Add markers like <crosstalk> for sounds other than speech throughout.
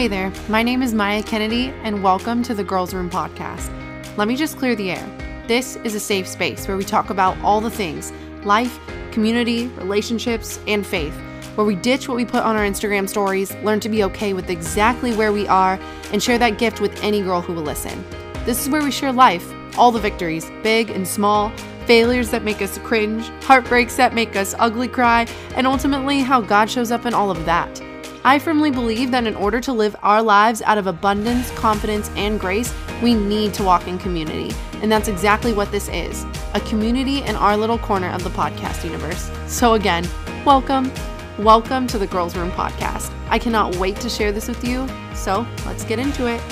Hey there, my name is Maya Kennedy, and welcome to the Girls Room Podcast. Let me just clear the air. This is a safe space where we talk about all the things life, community, relationships, and faith, where we ditch what we put on our Instagram stories, learn to be okay with exactly where we are, and share that gift with any girl who will listen. This is where we share life, all the victories, big and small, failures that make us cringe, heartbreaks that make us ugly cry, and ultimately how God shows up in all of that. I firmly believe that in order to live our lives out of abundance, confidence, and grace, we need to walk in community. And that's exactly what this is a community in our little corner of the podcast universe. So, again, welcome. Welcome to the Girls Room Podcast. I cannot wait to share this with you. So, let's get into it.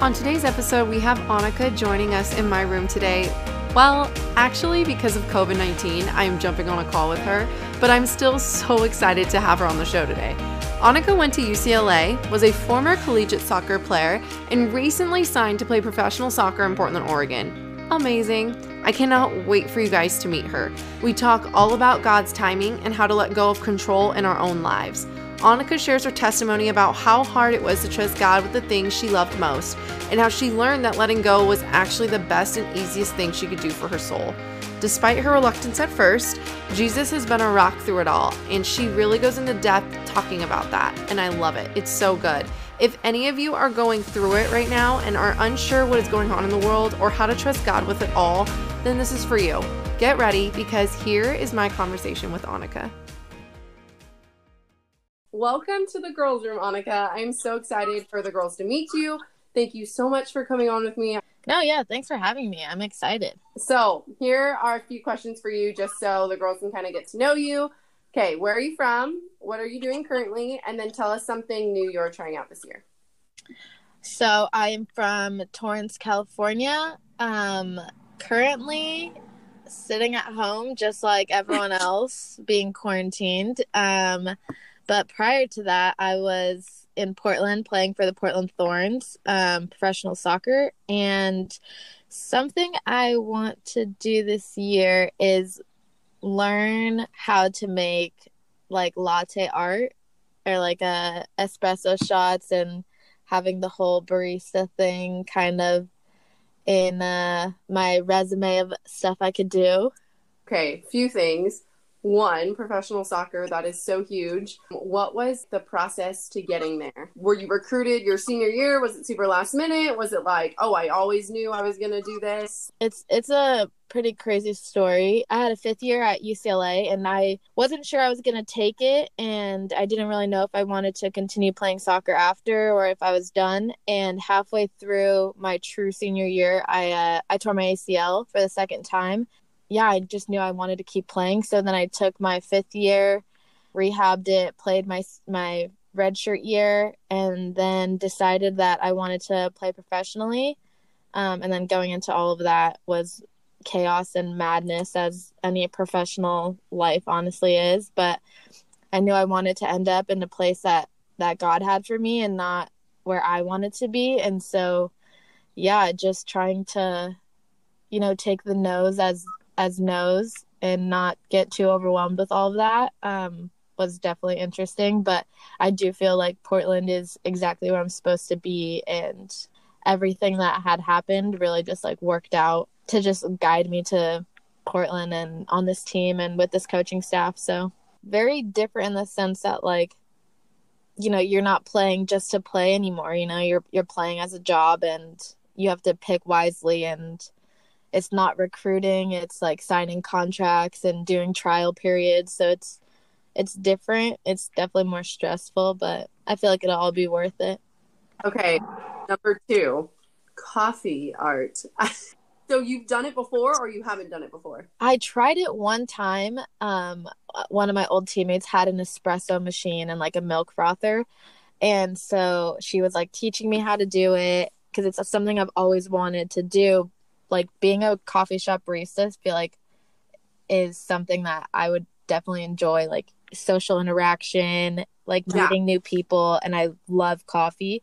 On today's episode, we have Anika joining us in my room today. Well, actually, because of COVID 19, I am jumping on a call with her but I'm still so excited to have her on the show today. Anika went to UCLA, was a former collegiate soccer player, and recently signed to play professional soccer in Portland, Oregon. Amazing. I cannot wait for you guys to meet her. We talk all about God's timing and how to let go of control in our own lives. Anika shares her testimony about how hard it was to trust God with the things she loved most, and how she learned that letting go was actually the best and easiest thing she could do for her soul. Despite her reluctance at first, Jesus has been a rock through it all, and she really goes into depth talking about that, and I love it. It's so good. If any of you are going through it right now and are unsure what is going on in the world or how to trust God with it all, then this is for you. Get ready because here is my conversation with Anika. Welcome to the girls' room, Anika. I'm so excited for the girls to meet you. Thank you so much for coming on with me. No, yeah, thanks for having me. I'm excited. So, here are a few questions for you just so the girls can kind of get to know you. Okay, where are you from? What are you doing currently? And then tell us something new you're trying out this year. So, I am from Torrance, California. Um, currently sitting at home just like everyone <laughs> else being quarantined. Um, but prior to that, I was in Portland playing for the Portland Thorns, um, professional soccer. And something I want to do this year is learn how to make like latte art or like a uh, espresso shots and having the whole barista thing kind of in uh, my resume of stuff I could do. Okay, few things one professional soccer that is so huge. What was the process to getting there? Were you recruited your senior year? Was it super last minute? Was it like oh i always knew i was going to do this? It's it's a pretty crazy story. I had a fifth year at ucla and i wasn't sure i was going to take it and i didn't really know if i wanted to continue playing soccer after or if i was done. And halfway through my true senior year i uh, i tore my acl for the second time yeah, I just knew I wanted to keep playing. So then I took my fifth year, rehabbed it, played my my redshirt year, and then decided that I wanted to play professionally. Um, and then going into all of that was chaos and madness, as any professional life honestly is. But I knew I wanted to end up in a place that that God had for me, and not where I wanted to be. And so, yeah, just trying to, you know, take the nose as as no's and not get too overwhelmed with all of that um, was definitely interesting. But I do feel like Portland is exactly where I'm supposed to be, and everything that had happened really just like worked out to just guide me to Portland and on this team and with this coaching staff. So very different in the sense that like you know you're not playing just to play anymore you know you're you're playing as a job and you have to pick wisely and it's not recruiting it's like signing contracts and doing trial periods so it's it's different. It's definitely more stressful but i feel like it'll all be worth it. Okay number two coffee art. <laughs> So you've done it before or you haven't done it before? I tried it one time um one of my old teammates had an espresso machine and like a milk frother and so she was like teaching me how to do it because it's something i've always wanted to do like being a coffee shop barista, I feel like is something that I would definitely enjoy, like social interaction, like yeah. meeting new people, and I love coffee.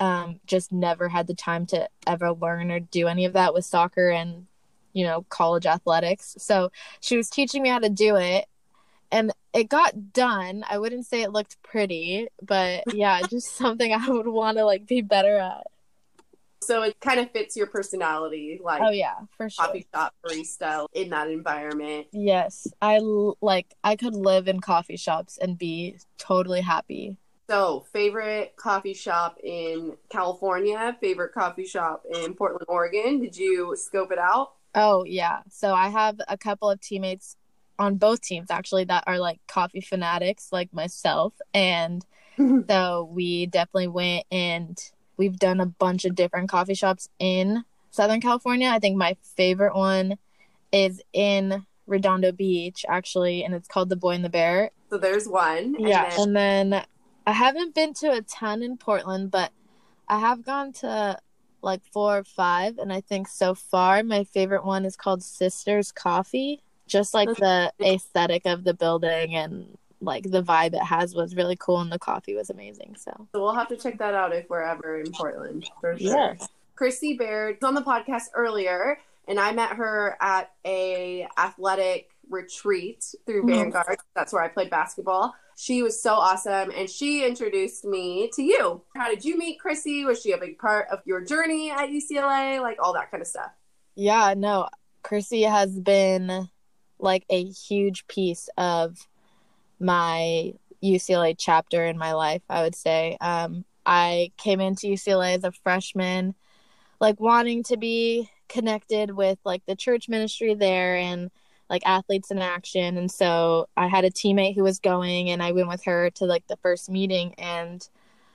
Um, just never had the time to ever learn or do any of that with soccer and you know college athletics. So she was teaching me how to do it, and it got done. I wouldn't say it looked pretty, but yeah, just <laughs> something I would want to like be better at. So it kind of fits your personality, like Oh yeah, for sure. coffee shop barista in that environment. Yes, I l- like I could live in coffee shops and be totally happy. So, favorite coffee shop in California, favorite coffee shop in Portland, Oregon. Did you scope it out? Oh yeah. So I have a couple of teammates on both teams actually that are like coffee fanatics like myself and <laughs> so we definitely went and we've done a bunch of different coffee shops in Southern California. I think my favorite one is in Redondo Beach actually and it's called The Boy and the Bear. So there's one. and Yeah. then- And then I haven't been to a ton in Portland, but I have gone to like four or five. And I think so far my favorite one is called Sisters Coffee. Just like the aesthetic of the building and like the vibe it has was really cool and the coffee was amazing. So so we'll have to check that out if we're ever in Portland for sure. Yes. Chrissy Baird was on the podcast earlier, and I met her at a athletic retreat through Mhm. Vanguard. That's where I played basketball. She was so awesome, and she introduced me to you. How did you meet Chrissy? Was she a big part of your journey at UCLA? Like all that kind of stuff. Yeah, no, Chrissy has been like a huge piece of my UCLA chapter in my life, I would say. Um, I came into UCLA as a freshman, like wanting to be connected with like the church ministry there and like athletes in action. And so I had a teammate who was going, and I went with her to like the first meeting. And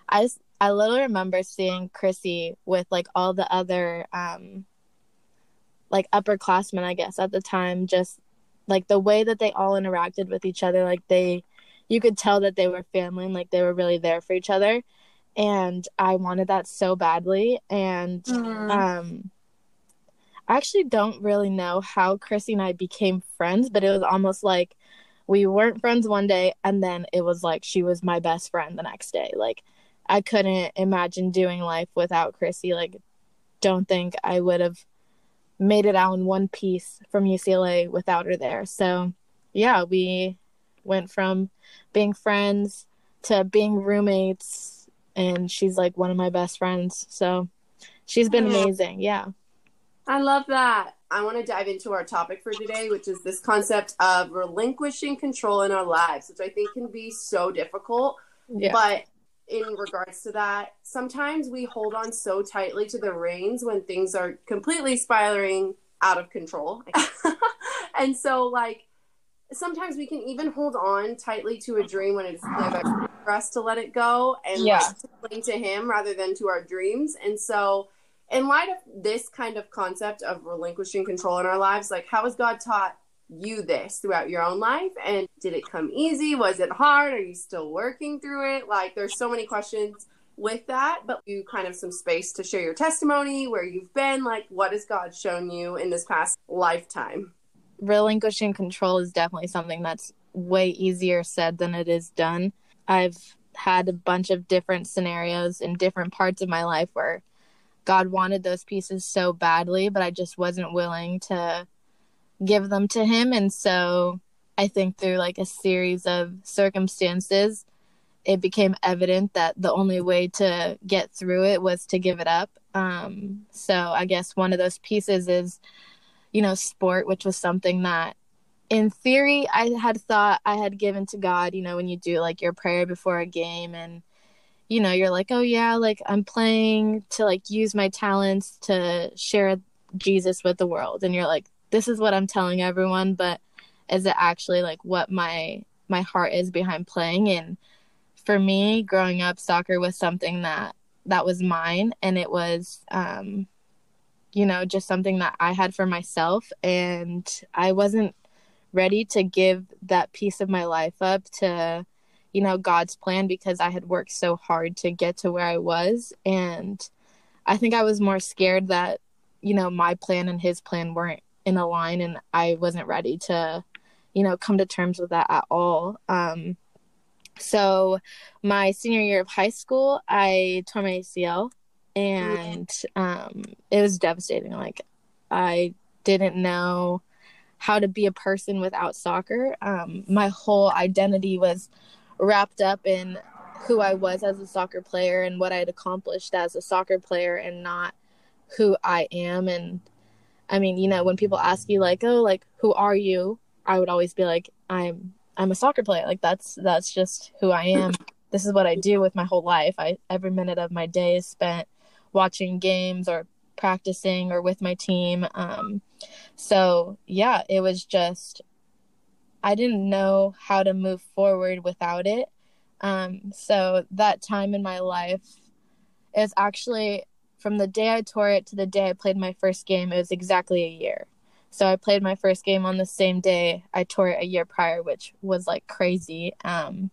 I I literally remember seeing Chrissy with like all the other, um, like upperclassmen, I guess, at the time, just like the way that they all interacted with each other, like they, you could tell that they were family and like they were really there for each other. And I wanted that so badly. And um, I actually don't really know how Chrissy and I became friends, but it was almost like we weren't friends one day, and then it was like she was my best friend the next day. Like I couldn't imagine doing life without Chrissy. Like, don't think I would have made it out in one piece from UCLA without her there. So, yeah, we went from being friends to being roommates, and she's like one of my best friends. So, she's been amazing. Yeah. I love that. I want to dive into our topic for today, which is this concept of relinquishing control in our lives, which I think can be so difficult. Yeah. But in regards to that, sometimes we hold on so tightly to the reins when things are completely spiraling out of control. <laughs> and so, like, sometimes we can even hold on tightly to a dream when it's never for us to let it go and Yeah. like, to cling to Him rather than to our dreams. And so, in light of this kind of concept of relinquishing control in our lives, like, how has God taught you this throughout your own life? And did it come easy? Was it hard? Are you still working through it? Like, there's so many questions with that, but you kind of some space to share your testimony, where you've been, like, what has God shown you in this past lifetime? relinquishing control is definitely something that's way easier said than it is done. I've had a bunch of different scenarios in different parts of my life where God wanted those pieces so badly, but I just wasn't willing to give them to Him. And so I think through like a series of circumstances, it became evident that the only way to get through it was to give it up. Um, so I guess one of those pieces is you know, sport, which was something that in theory I had thought I had given to God, you know, when you do like your prayer before a game and you know, you're like, "Oh yeah, like I'm playing to like use my talents to share Jesus with the world." And you're like, "This is what I'm telling everyone, but is it actually like what my my heart is behind playing?" And for me, growing up, soccer was something that that was mine and it was um you know, just something that I had for myself. And I wasn't ready to give that piece of my life up to, you know, God's plan because I had worked so hard to get to where I was. And I think I was more scared that, you know, my plan and his plan weren't in a line and I wasn't ready to, you know, come to terms with that at all. Um, so my senior year of high school, I tore my ACL and um, it was devastating. Like I didn't know how to be a person without soccer. Um, my whole identity was wrapped up in who I was as a soccer player and what I had accomplished as a soccer player and not who I am. And I mean, you know, when people ask you like, "Oh, like who are you?" I would always be like, "I'm I'm a soccer player. Like that's that's just who I am. <clears throat> this is what I do with my whole life. I every minute of my day is spent watching games or practicing or with my team. Um, so yeah, it was just I didn't know how to move forward without it. Um, so that time in my life is actually from the day I tore it to the day I played my first game, it was exactly a year. So I played my first game on the same day I tore it a year prior, which was like crazy. Um,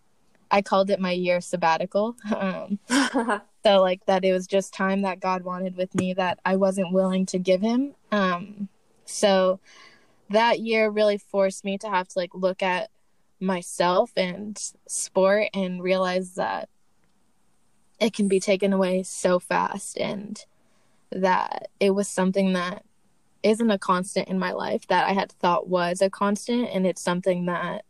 I called it my year sabbatical. <laughs> Um, <laughs> so like that it was just time that God wanted with me that I wasn't willing to give him. Um, so that year really forced me to have to like look at myself and sport and realize that it can be taken away so fast and that it was something that isn't a constant in my life that I had thought was a constant and it's something that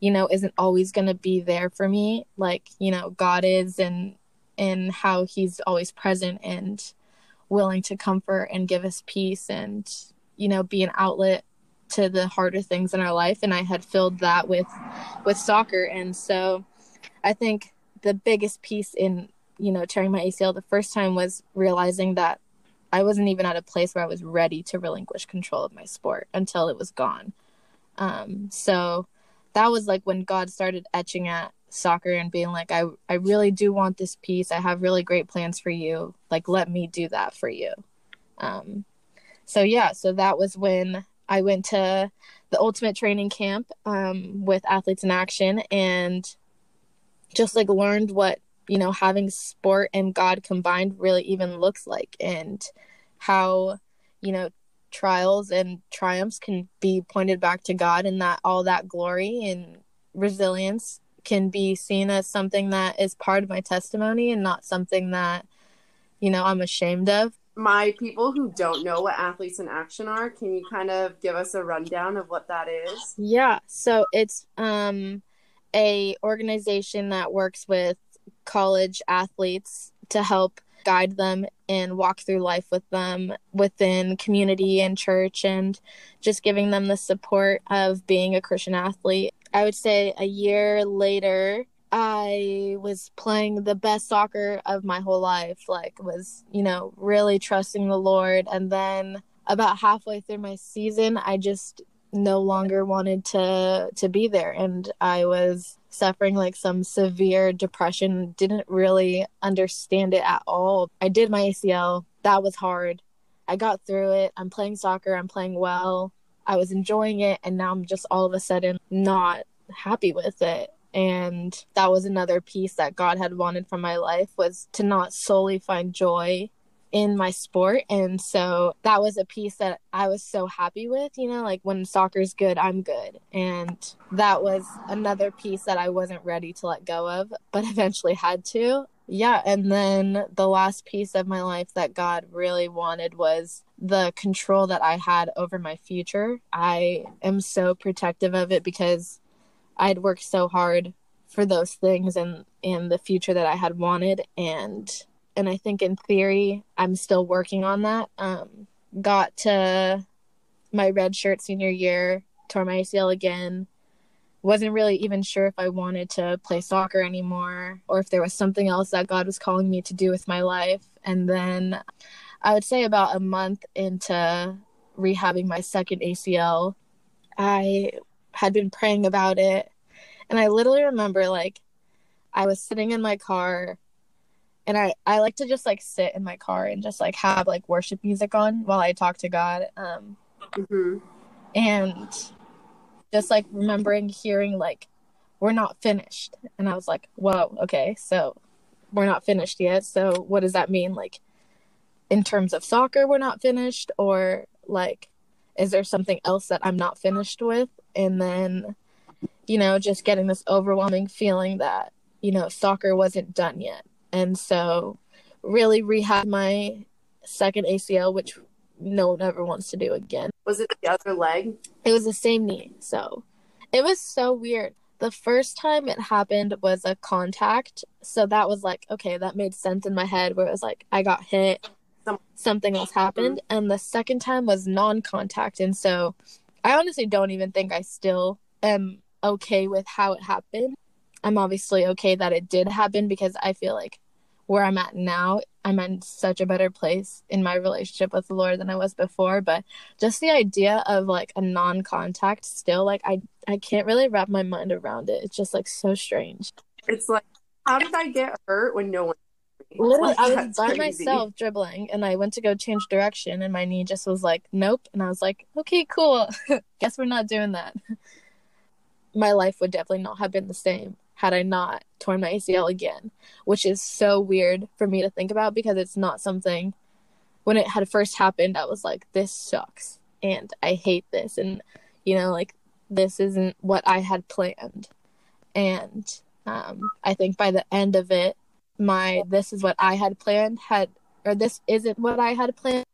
you know isn't always going to be there for me. Like you know God is and and how he's always present and willing to comfort and give us peace and you know be an outlet to the harder things in our life. And I had filled that with with soccer. And so I think the biggest piece in you know tearing my ACL the first time was realizing that I wasn't even at a place where I was ready to relinquish control of my sport until it was gone. Um, so that was like when God started etching at soccer and being like, I, I really do want this piece. I have really great plans for you. Like, let me do that for you. Um, so yeah, so that was when I went to the ultimate training camp um, with athletes in action and just like learned what you know having sport and god combined really even looks like and how you know trials and triumphs can be pointed back to god and that all that glory and resilience can be seen as something that is part of my testimony and not something that you know i'm ashamed of. My people who don't know what athletes in action are can you kind of give us a rundown of what that is? Yeah so it's um a organization that works with college athletes to help guide them and walk through life with them within community and church and just giving them the support of being a Christian athlete. I would say a year later, I was playing the best soccer of my whole life, like was, you know, really trusting the Lord and then about halfway through my season, I just no longer wanted to to be there and I was suffering like some severe depression, didn't really understand it at all. I did my ACL. That was hard. I got through it. I'm playing soccer. I'm playing well. I was enjoying it. And now I'm just all of a sudden not happy with it. And that was another piece that God had wanted from my life was to not solely find joy in my sport. And so that was a piece that I was so happy with you know like when soccer's good I'm good. And that was another piece that I wasn't ready to let go of but <laughs> eventually had to. Yeah and then the last piece of my life that God really wanted was the control that I had over my future. I am so protective of it because I'd worked so hard for those things and in the future that I had wanted. And and I think in theory I'm still working on that. Um, got to my red shirt senior year, tore my ACL again. Wasn't really even sure if I wanted to play soccer anymore or if there was something else that God was calling me to do with my life. And then I would say about a month into rehabbing my second ACL, I had been praying about it. And I literally remember like I was sitting in my car and I I like to just like sit in my car and just like have like worship music on while I talk to God. Um, mm-hmm. and just like remembering hearing like we're not finished, and I was like, whoa, okay, so we're not finished yet. So what does that mean? Like in terms of soccer, we're not finished, or like is there something else that I'm not finished with? And then you know just getting this overwhelming feeling that you know soccer wasn't done yet and so really rehab my second ACL, which no one ever wants to do again. Was it the other leg? It was the same knee. So it was so weird. The first time it happened was a contact. So that was like, okay, that made sense in my head where it was like, I got hit, something else happened. Mm-hmm. And the second time was non contact. And so I honestly don't even think I still am okay with how it happened. I'm obviously okay that it did happen because I feel like where I'm at now, I'm in such a better place in my relationship with the Lord than I was before. But just the idea of like a non contact still, like I I can't really wrap my mind around it. It's just like so strange. It's like how did I get hurt when no one Literally, I was by crazy. myself dribbling and I went to go change direction and my knee just was like, nope. And I was like, okay, cool. <laughs> Guess we're not doing that. my life would definitely not have been the same had I not torn my ACL again, which is so weird for me to think about because it's not something when it had first happened, I was like, this sucks and I hate this. And, you know, like, this isn't what I had planned. And um, I think by the end of it, my this is what I had planned had, or this isn't what I had planned.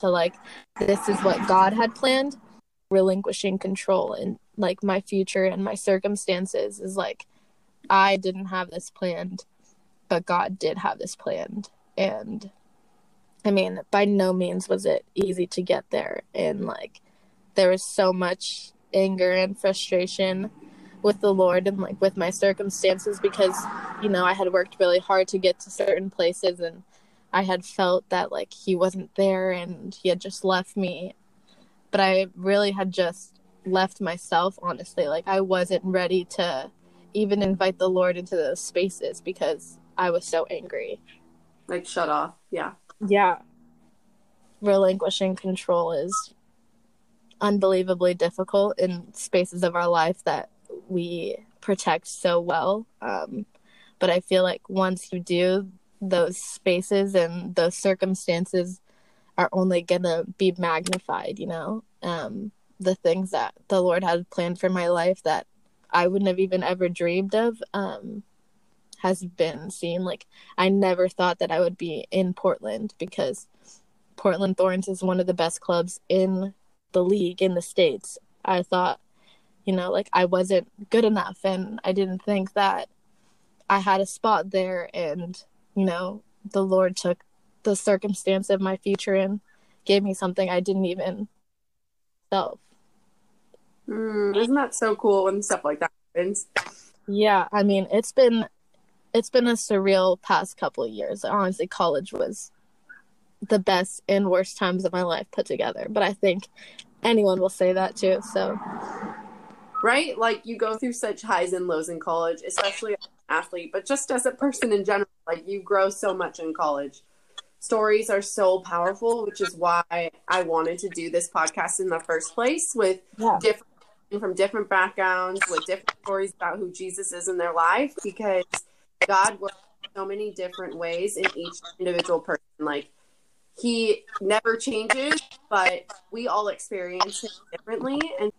So, like, this is what God had planned, relinquishing control and like my future and my circumstances is like I didn't have this planned, but God did have this planned. And I mean, by no means was it easy to get there. And like, there was so much anger and frustration with the Lord and like with my circumstances because, you know, I had worked really hard to get to certain places and I had felt that like he wasn't there and he had just left me. But I really had just left myself, honestly. Like, I wasn't ready to even invite the Lord into those spaces because I was so angry. Like shut off. Yeah. Yeah. Relinquishing control is unbelievably difficult in spaces of our life that we protect so well. Um, but I feel like once you do, those spaces and those circumstances are only going to be magnified, you know? Um, the things that the Lord had planned for my life that I wouldn't have even ever dreamed of um, has been seen. Like I never thought that I would be in Portland because Portland Thorns is one of the best clubs in the league in the states. I thought, you know, like I wasn't good enough, and I didn't think that I had a spot there. And you know, the Lord took the circumstance of my future and gave me something I didn't even self. Mm, isn't that so cool when stuff like that happens? Yeah, I mean, it's been it's been a surreal past couple of years. Honestly, college was the best and worst times of my life put together, but I think anyone will say that too. So, right? Like you go through such highs and lows in college, especially as an athlete, but just as a person in general, like you grow so much in college. Stories are so powerful, which is why I wanted to do this podcast in the first place with yeah. different from different backgrounds with different stories about who Jesus is in their life because God works so many different ways in each individual person. Like he never changes, but we all experience him differently. And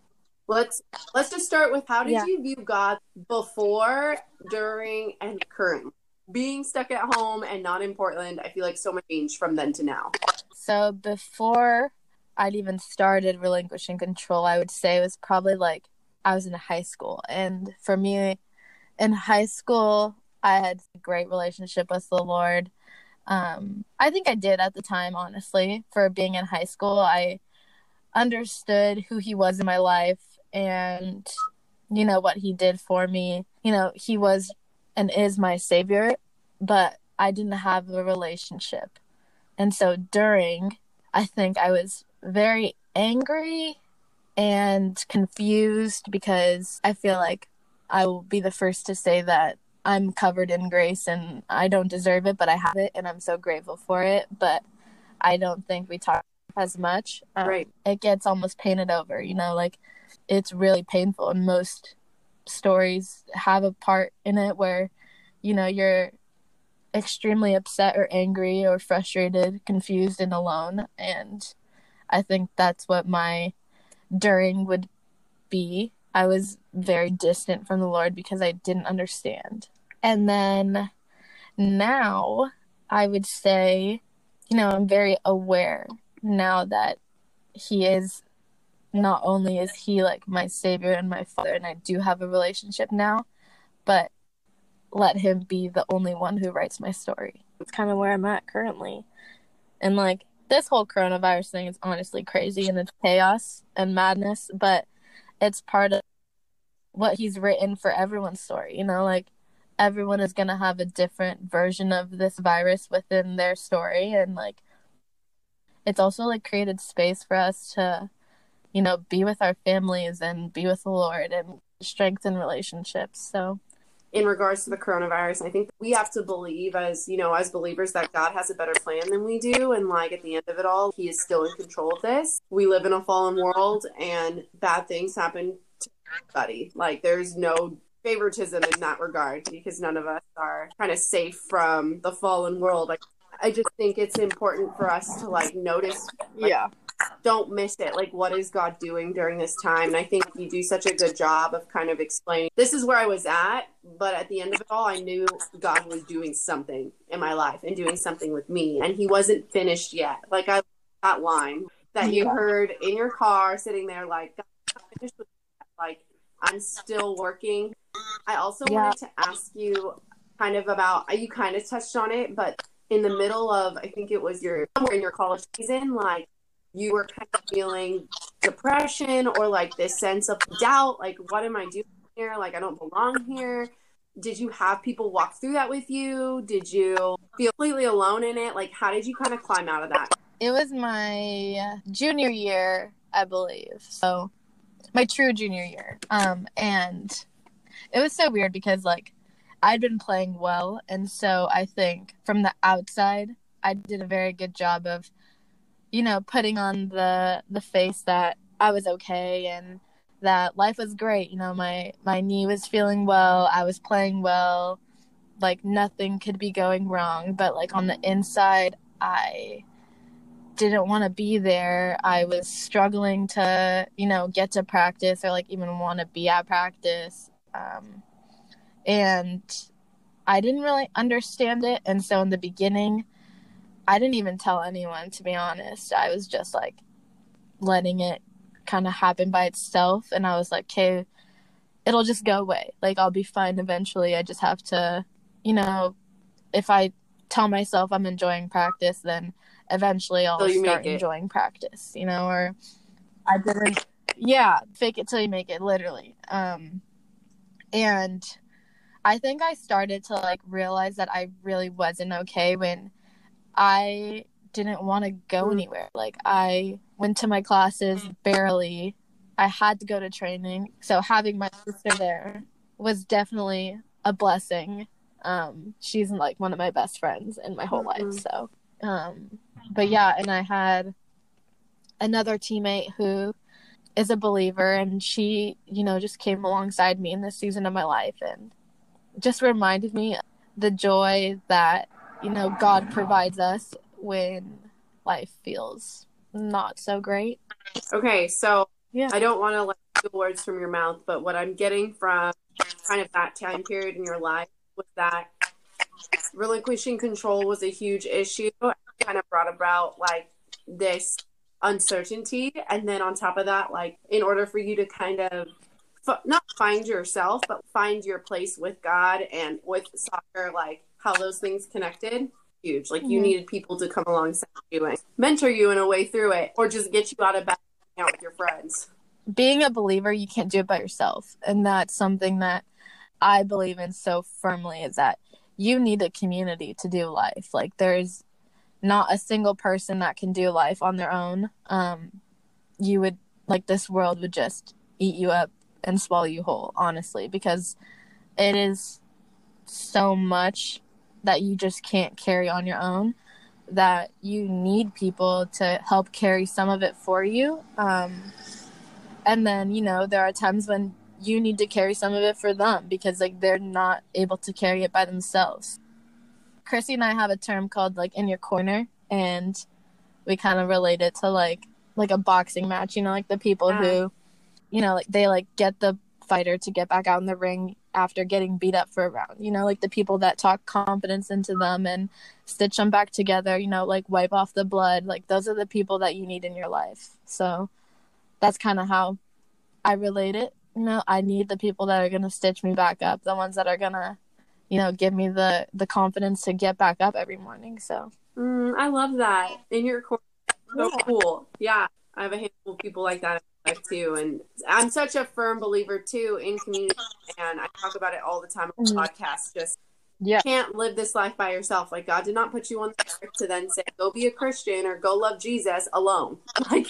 let's let's just start with how did yeah. you view God before, during, and currently? Being stuck at home and not in Portland, I feel like so much changed from then to now. So before I'd even started relinquishing control, I would say it was probably like I was in high school. And for me, in high school, I had a great relationship with the Lord. Um, I think I did at the time, honestly, for being in high school. I understood who He was in my life and, you know, what He did for me. You know, He was and is my Savior, but I didn't have a relationship. And so during, I think I was very angry and confused because I feel like I will be the first to say that I'm covered in grace and I don't deserve it, but I have it and I'm so grateful for it. But I don't think we talk as much. Um, right. It gets almost painted over, you know, like it's really painful. And most stories have a part in it where, you know, you're extremely upset or angry or frustrated, confused, and alone. And I think that's what my during would be. I was very distant from the Lord because I didn't understand. And then now I would say, you know, I'm very aware now that he is not only is he like my savior and my father and I do have a relationship now, but let him be the only one who writes my story. It's kind of where I'm at currently. And like this whole coronavirus thing is honestly crazy and it's chaos and madness, but it's part of what he's written for everyone's story, you know, like everyone is going to have a different version of this virus within their story and like it's also like created space for us to you know be with our families and be with the lord and strengthen relationships so in regards to the coronavirus i think we have to believe as you know as believers that god has a better plan than we do and like at the end of it all he is still in control of this we live in a fallen world and bad things happen to everybody like there's no favoritism in that regard because none of us are kind of safe from the fallen world. Like, I just think it's important for us to like notice. Like, yeah. Don't miss it. Like, what is God doing during this time? And I think you do such a good job of kind of explaining this is where I was at, but at the end of it all, I knew God was doing something in my life and doing something with me, and He wasn't finished yet. Like, I that line that you heard in your car sitting there, like, like I'm still working I also yeah. wanted to ask you kind of about you kind of touched on it, but in the middle of I think it was your somewhere in your college season, like you were kind of feeling depression or like this sense of doubt, like what am I doing here? Like I don't belong here. Did you have people walk through that with you? Did you feel completely alone in it? Like how did you kind of climb out of that? It was my junior year, I believe. So my true junior year. Um and it was so weird because like I'd been playing well, and so I think from the outside, I did a very good job of, you know, putting on the the face that I was okay and that life was great. You know, my my knee was feeling well, I was playing well, like nothing could be going wrong. But like on the inside, I didn't want to be there. I was struggling to, you know, get to practice or like even want to be at practice. Um, and I didn't really understand it. And so in the beginning, I didn't even tell anyone, to be honest. I was just like letting it kind of happen by itself. And I was like, okay, it'll just go away. Like, I'll be fine eventually. I just have to, you know, if I tell myself I'm enjoying practice, then eventually I'll start enjoying practice, you know, or I didn't, yeah, fake it till you make it, literally. Um, and I think I started to like realize that I really wasn't okay when I didn't want to go mm. anywhere. Like I went to my classes barely. I had to go to training. So having my sister there was definitely a blessing. Um she's like one of my best friends in my whole life. So um but yeah, and I had another teammate who is a believer and she, you know, just came alongside me in this season of my life and just reminded me the joy that, you know, God provides us when life feels not so great. Okay, so yeah. I don't want to let the words from your mouth, but what I'm getting from kind of that time period in your life was that relinquishing control was a huge issue. kind of brought about like this uncertainty and then on top of that like in order for you to kind of not find yourself but find your place with god and with soccer like how those things connected huge. Like mm-hmm. you needed people to come alongside you and mentor you in a way through it or just get you out of bed out with your friends. Being a believer you can't do it by yourself and that's something that i believe in so firmly is that you need a community to do life. Like there's not a single person that can do life on their own, um, you would like this world would just eat you up and swallow you whole, honestly, because it is so much that you just can't carry on your own that you need people to help carry some of it for you. Um, and then, you know, there are times when you need to carry some of it for them because like they're not able to carry it by themselves. Chrissy and I have a term called like in your corner, and we kind of relate it to like like a boxing match. You know, like the people yeah. who, you know, like they like get the fighter to get back out in the ring after getting beat up for a round. You know, like the people that talk confidence into them and stitch them back together, you know, like wipe off the blood. Like those are the people that you need in your life. So that's kind of how I relate it. You know, I need the people that are going to stitch me back up, the ones that are going to, you know, give me the the confidence to get back up every morning. So mm, I love that. In your course, so yeah. cool. Yeah, I have a handful of people like that too. And I'm such a firm believer too in community, and I talk about it all the time on the mm-hmm. podcast. Just yeah. can't live this life by yourself. Like God did not put you on the earth to then say, go be a Christian or go love Jesus alone. <laughs> Like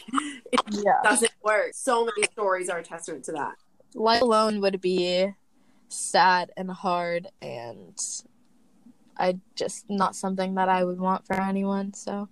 it yeah. doesn't work. So many stories are a testament to that. Life alone would be sad and hard and I just not something that I would want for anyone. So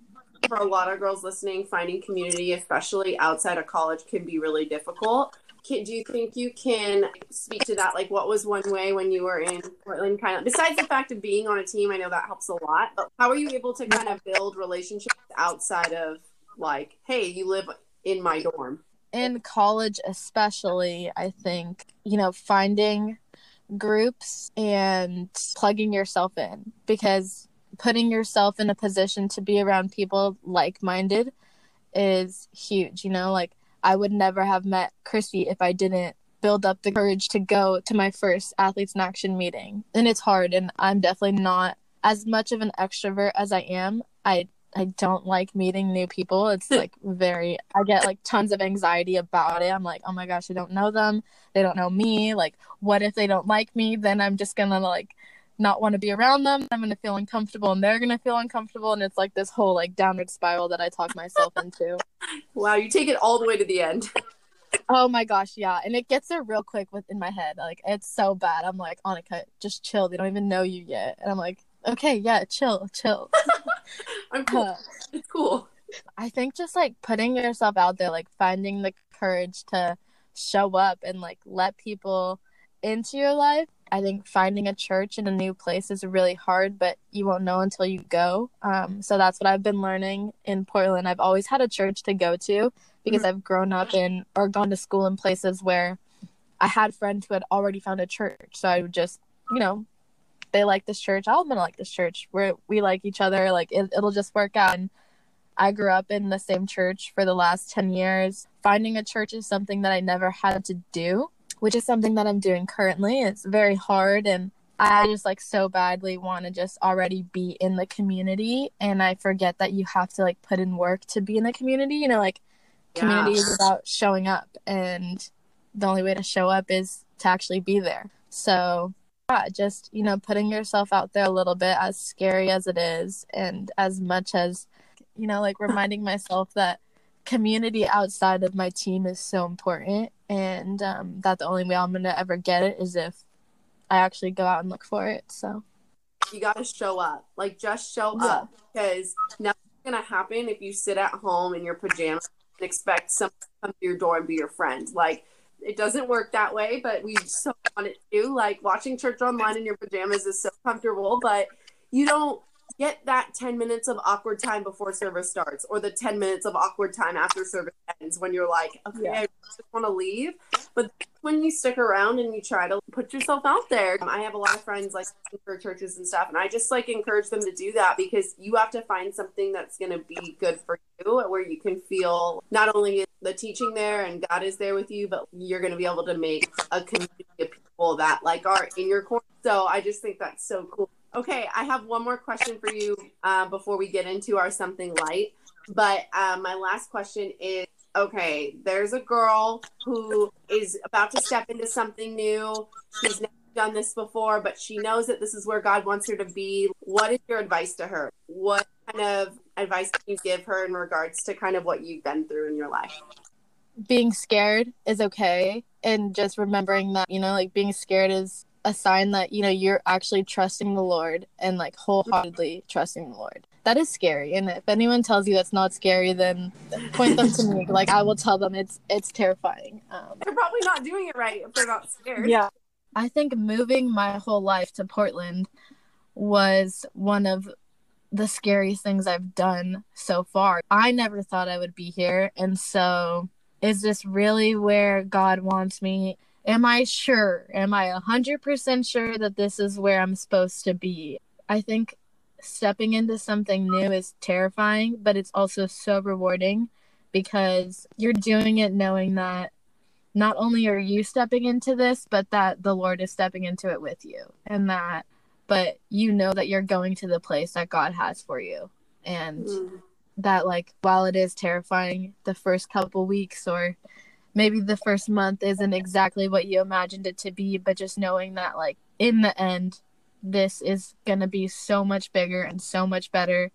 for a lot of girls listening, finding community, especially outside of college, can be really difficult. Can, do you think you can speak to that? Like, what was one way when you were in Portland? Kind of besides the fact of being on a team, I know that helps a lot. But how are you able to kind of build relationships outside of like, hey, you live in my dorm? In college, especially, I think you know finding groups and plugging yourself in because putting yourself in a position to be around people like minded is huge. You know, like I would never have met Chrissy if I didn't build up the courage to go to my first Athletes in Action meeting. And it's hard, and I'm definitely not as much of an extrovert as I am. I I don't like meeting new people. It's <laughs> like very I get like tons of anxiety about it. I'm like, "Oh my gosh, I don't know them. They don't know me. Like what if they don't like me? Then I'm just going to like not want to be around them. I'm going to feel uncomfortable and they're going to feel uncomfortable. And it's like this whole like downward spiral that I talk myself into. <laughs> Wow. You take it all the way to the end. <laughs> oh my gosh. Yeah. And it gets there real quick within my head. Like it's so bad. I'm like, Anika, just chill. They don't even know you yet. And I'm like, okay, yeah, chill, chill. <laughs> I'm cool. Uh, it's cool. I think just like putting yourself out there, like finding the courage to show up and like let people into your life I think finding a church in a new place is really hard, but you won't know until you go. Um, so that's what I've been learning in Portland. I've always had a church to go to because mm-hmm. I've grown up in or gone to school in places where I had friends who had already found a church. So I would just, you know, they like this church. I'm gonna like this church. Where we like each other. Like it, it'll just work out. And I grew up in the same church for the last ten years. Finding a church is something that I never had to do which is something that I'm doing currently. It's very hard and I just like so badly want to just already be in the community and I forget that you have to like put in work to be in the community. You know, like community yeah. is about showing up and the only way to show up is to actually be there. So yeah, just, you know, putting yourself out there a little bit as scary as it is and as much as you know, like reminding myself that community outside of my team is so important and um, that the only way i'm gonna ever get it is if i actually go out and look for it so. You gotta show up. Like just show yeah. up because nothing's gonna happen if you sit at home in your pajamas and expect someone to come to your door and be your friend. Like it doesn't work that way but we so want it to. Like watching church online in your pajamas is so comfortable but you don't get that 10 minutes of awkward time before service starts or the 10 minutes of awkward time after service ends when you're like okay yeah. i just want to leave. But when you stick around and you try to put yourself out there. I have a lot of friends like for churches and stuff and i just like encourage them to do that because you have to find something that's going to be good for you where you can feel not only the teaching there and god is there with you but you're going to be able to make a community of people that like are in your corner. So i just think that's so cool Okay, I have one more question for you uh, before we get into our something light. But uh, my last question is okay, there's a girl who is about to step into something new. She's never done this before, but she knows that this is where God wants her to be. What is your advice to her? What kind of advice can you give her in regards to kind of what you've been through in your life? Being scared is okay. And just remembering that, you know, like being scared is a sign that you know you're actually trusting the lord and like wholeheartedly trusting the lord. That is scary and if anyone tells you that's not scary then point them to me. <laughs> Like i will tell them it's it's terrifying. Um, they're probably not doing it right if they're not scared. Yeah. I think moving my whole life to portland was one of the scariest things i've done so far. I never thought i would be here and so is this really where god wants me am I sure? Am I 100% sure that this is where I'm supposed to be? I think stepping into something new is terrifying, but it's also so rewarding because you're doing it knowing that not only are you stepping into this, but that the Lord is stepping into it with you. And that, but you know that you're going to the place that God has for you. And mm. that, like, while it is terrifying the first couple weeks or maybe the first month isn't exactly what you imagined it to be, but just knowing that, like, in the end, this is going to be so much bigger and so much better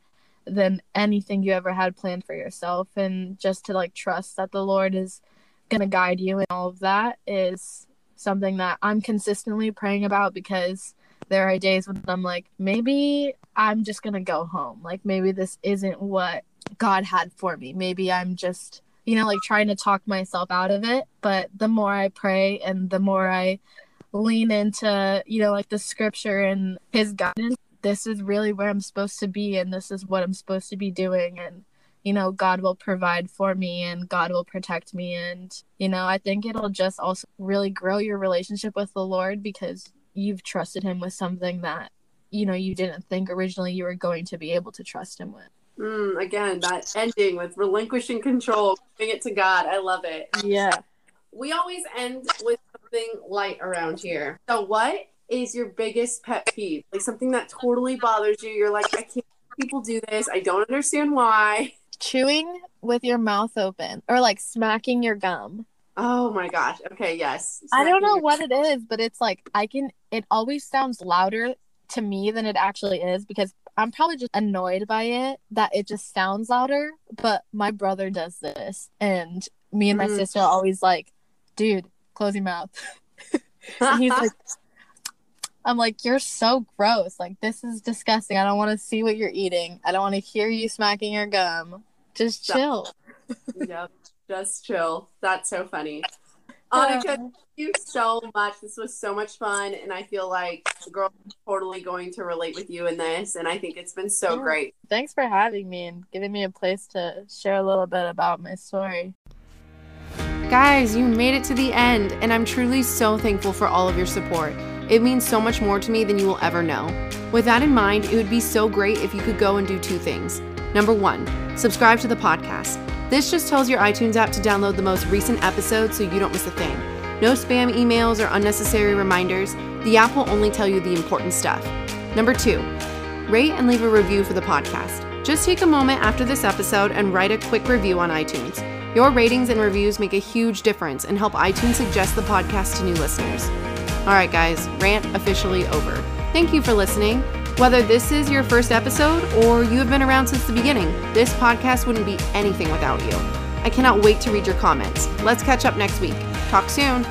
than anything you ever had planned for yourself. And just to, like, trust that the Lord is going to guide you and all of that is something that I'm consistently praying about because there are days when I'm like, maybe I'm just going to go home. Like, maybe this isn't what God had for me. Maybe I'm just, you know, like trying to talk myself out of it. But the more I pray and the more I lean into, you know, like the scripture and his guidance, this is really where I'm supposed to be and this is what I'm supposed to be doing. And you know, God will provide for me and God will protect me. And, you know, I think it'll just also really grow your relationship with the Lord because you've trusted Him with something that, you know, you didn't think originally you were going to be able to trust Him with. Mm, again, that ending with relinquishing control, giving it to God. I love it. Yeah. We always end with something light around here. So, what is your biggest pet peeve? Like something that totally bothers you? You're like, I can't people do this. I don't understand why chewing with your mouth open or like smacking your gum. Oh my gosh. Okay, yes. Smacking I don't know what it is, but it's like I can it always sounds louder to me than it actually is because I'm probably just annoyed by it that it just sounds louder, but my brother does this and me and my mm. sister always like, dude, close your mouth. <laughs> he's like <laughs> I'm like, you're so gross. Like, this is disgusting. I don't want to see what you're eating. I don't want to hear you smacking your gum. Just chill. <laughs> yep, just chill. That's so funny. Anika, uh, thank you so much. This was so much fun, and I feel like the girl is totally going to relate with you in this, and I think it's been so yeah. great. Thanks for having me and giving me a place to share a little bit about my story. Guys, you made it to the end, and I'm truly so thankful for all of your support. It means so much more to me than you will ever know. With that in mind, it would be so great if you could go and do two things. Number one, subscribe to the podcast. This just tells your iTunes app to download the most recent episode so you don't miss a thing. No spam emails or unnecessary reminders. The app will only tell you the important stuff. Number two, rate and leave a review for the podcast. Just take a moment after this episode and write a quick review on iTunes. Your ratings and reviews make a huge difference and help iTunes suggest the podcast to new listeners. All right, guys, rant officially over. Thank you for listening. Whether this is your first episode or you have been around since the beginning, this podcast wouldn't be anything without you. I cannot wait to read your comments. Let's catch up next week. Talk soon.